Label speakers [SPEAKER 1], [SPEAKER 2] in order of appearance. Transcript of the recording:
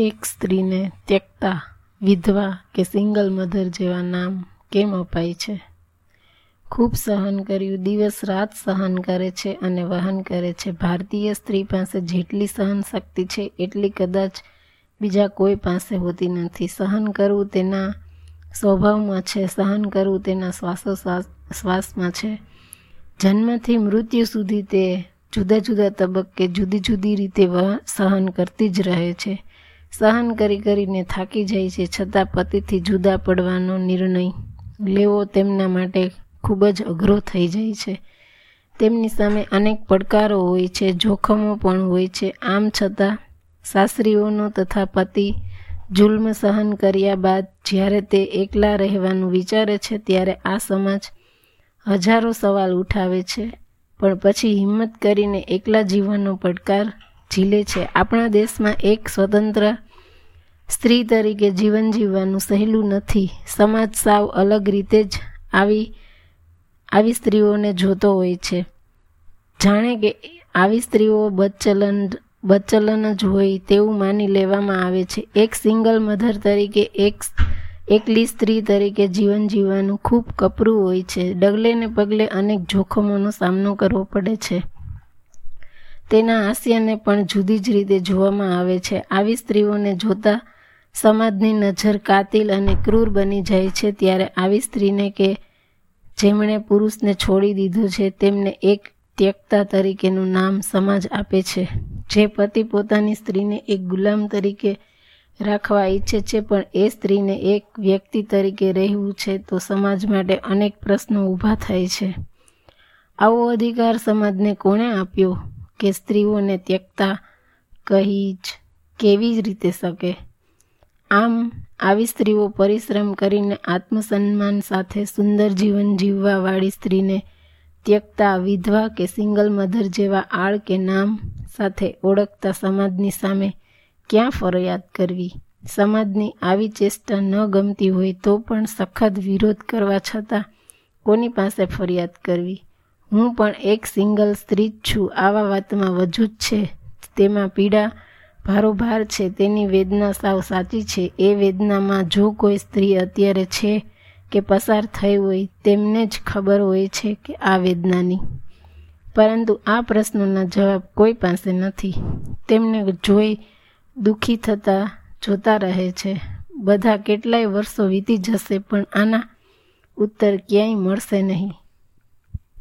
[SPEAKER 1] એક સ્ત્રીને ત્યક્તા, વિધવા કે સિંગલ મધર જેવા નામ કેમ અપાય છે? ખૂબ સહન કર્યું, દિવસ રાત સહન કરે છે અને વહન કરે છે. ભારતીય સ્ત્રી પાસે જેટલી સહન શક્તિ છે, એટલી કદાચ બીજા કોઈ પાસે હોતી નથી. સહન કરવું તેના સ્વભાવમાં છે, સહન કરવું તેના શ્વાસોશ્વાસ, શ્વાસમાં છે. જન્મથી મૃત્યુ સુધી તે જુદા જુદા તબક્કે જુદી જુદી રીતે સહન કરતી જ રહે છે. સહન કરી કરીને થાકી જાય છે, છતાં પતિથી જુદા પડવાનો નિર્ણય લેવો તેમના માટે ખૂબ જ અઘરો થઈ જાય છે. તેમની સામે અનેક પડકારો હોય છે, જોખમો પણ હોય છે. આમ છતાં, સાસરીઓનો તથા પતિ જુલ્મ સહન કર્યા બાદ જ્યારે તે એકલા રહેવાનું વિચારે છે, ત્યારે આ સમાજ હજારો સવાલ ઉઠાવે છે. પણ પછી હિંમત કરીને એકલા જીવનનો પડકાર ઝીલે છે. આપણા દેશમાં એક સ્વતંત્ર સ્ત્રી તરીકે જીવન જીવવાનું સહેલું નથી. સમાજ સાવ અલગ રીતે જ આવી આવી સ્ત્રીઓને જોતો હોય છે. જાણે કે આવી સ્ત્રીઓ બદચલન બદચલન જ હોય તેવું માની લેવામાં આવે છે. એક સિંગલ મધર તરીકે એક એકલી સ્ત્રી તરીકે જીવન જીવવાનું ખૂબ કપરું હોય છે. ડગલે ને પગલે અનેક જોખમોનો સામનો કરવો પડે છે. તેના હાસ્યને પણ જુદી જ રીતે જોવામાં આવે છે. આવી સ્ત્રીઓને જોતા સમાજની નજર કાતિલ અને ક્રૂર બની જાય છે ત્યારે આવી સ્ત્રીને કે જેમણે પુરુષને છોડી દીધું છે, તેમને એક ત્યક્તા તરીકેનું નામ સમાજ આપે છે. જે પતિ પોતાની સ્ત્રીને એક ગુલામ તરીકે રાખવા ઈચ્છે છે, પણ એ સ્ત્રીને એક વ્યક્તિ તરીકે રહેવું છે તો સમાજ માટે અનેક પ્રશ્નો ઊભા થાય છે. આવો અધિકાર સમાજને કોણે આપ્યો? કે સ્ત્રીઓને ત્યક્તા કહી જ કેવી જ રીતે શકે? આમ, આવી સ્ત્રીઓ પરિશ્રમ કરીને આત્મસન્માન સાથે સુંદર જીવન જીવવાવાળી સ્ત્રીને ત્યક્તા, વિધવા કે સિંગલ મધર જેવા આળ કે નામ સાથે ઓળખતા સમાજની સામે ક્યાં ફરિયાદ કરવી? સમાજની આવી ચેષ્ટા ન ગમતી હોય તો પણ સખત વિરોધ કરવા છતાં કોની પાસે ફરિયાદ કરવી? હું પણ એક સિંગલ સ્ત્રી જ છું. આવા વાતમાં વજૂદ છે. તેમાં પીડા ભારોભાર છે. તેની વેદના સાવ સાચી છે. એ વેદનામાં જો કોઈ સ્ત્રી અત્યારે છે કે પસાર થઈ હોય, તેમને જ ખબર હોય છે કે આ વેદનાની. પરંતુ આ પ્રશ્નોના જવાબ કોઈ પાસે નથી. તેમને જોઈ દુઃખી થતા જોતા રહે છે. બધા કેટલાય વર્ષો વીતી જશે, પણ આના ઉત્તર ક્યાંય મળશે નહીં.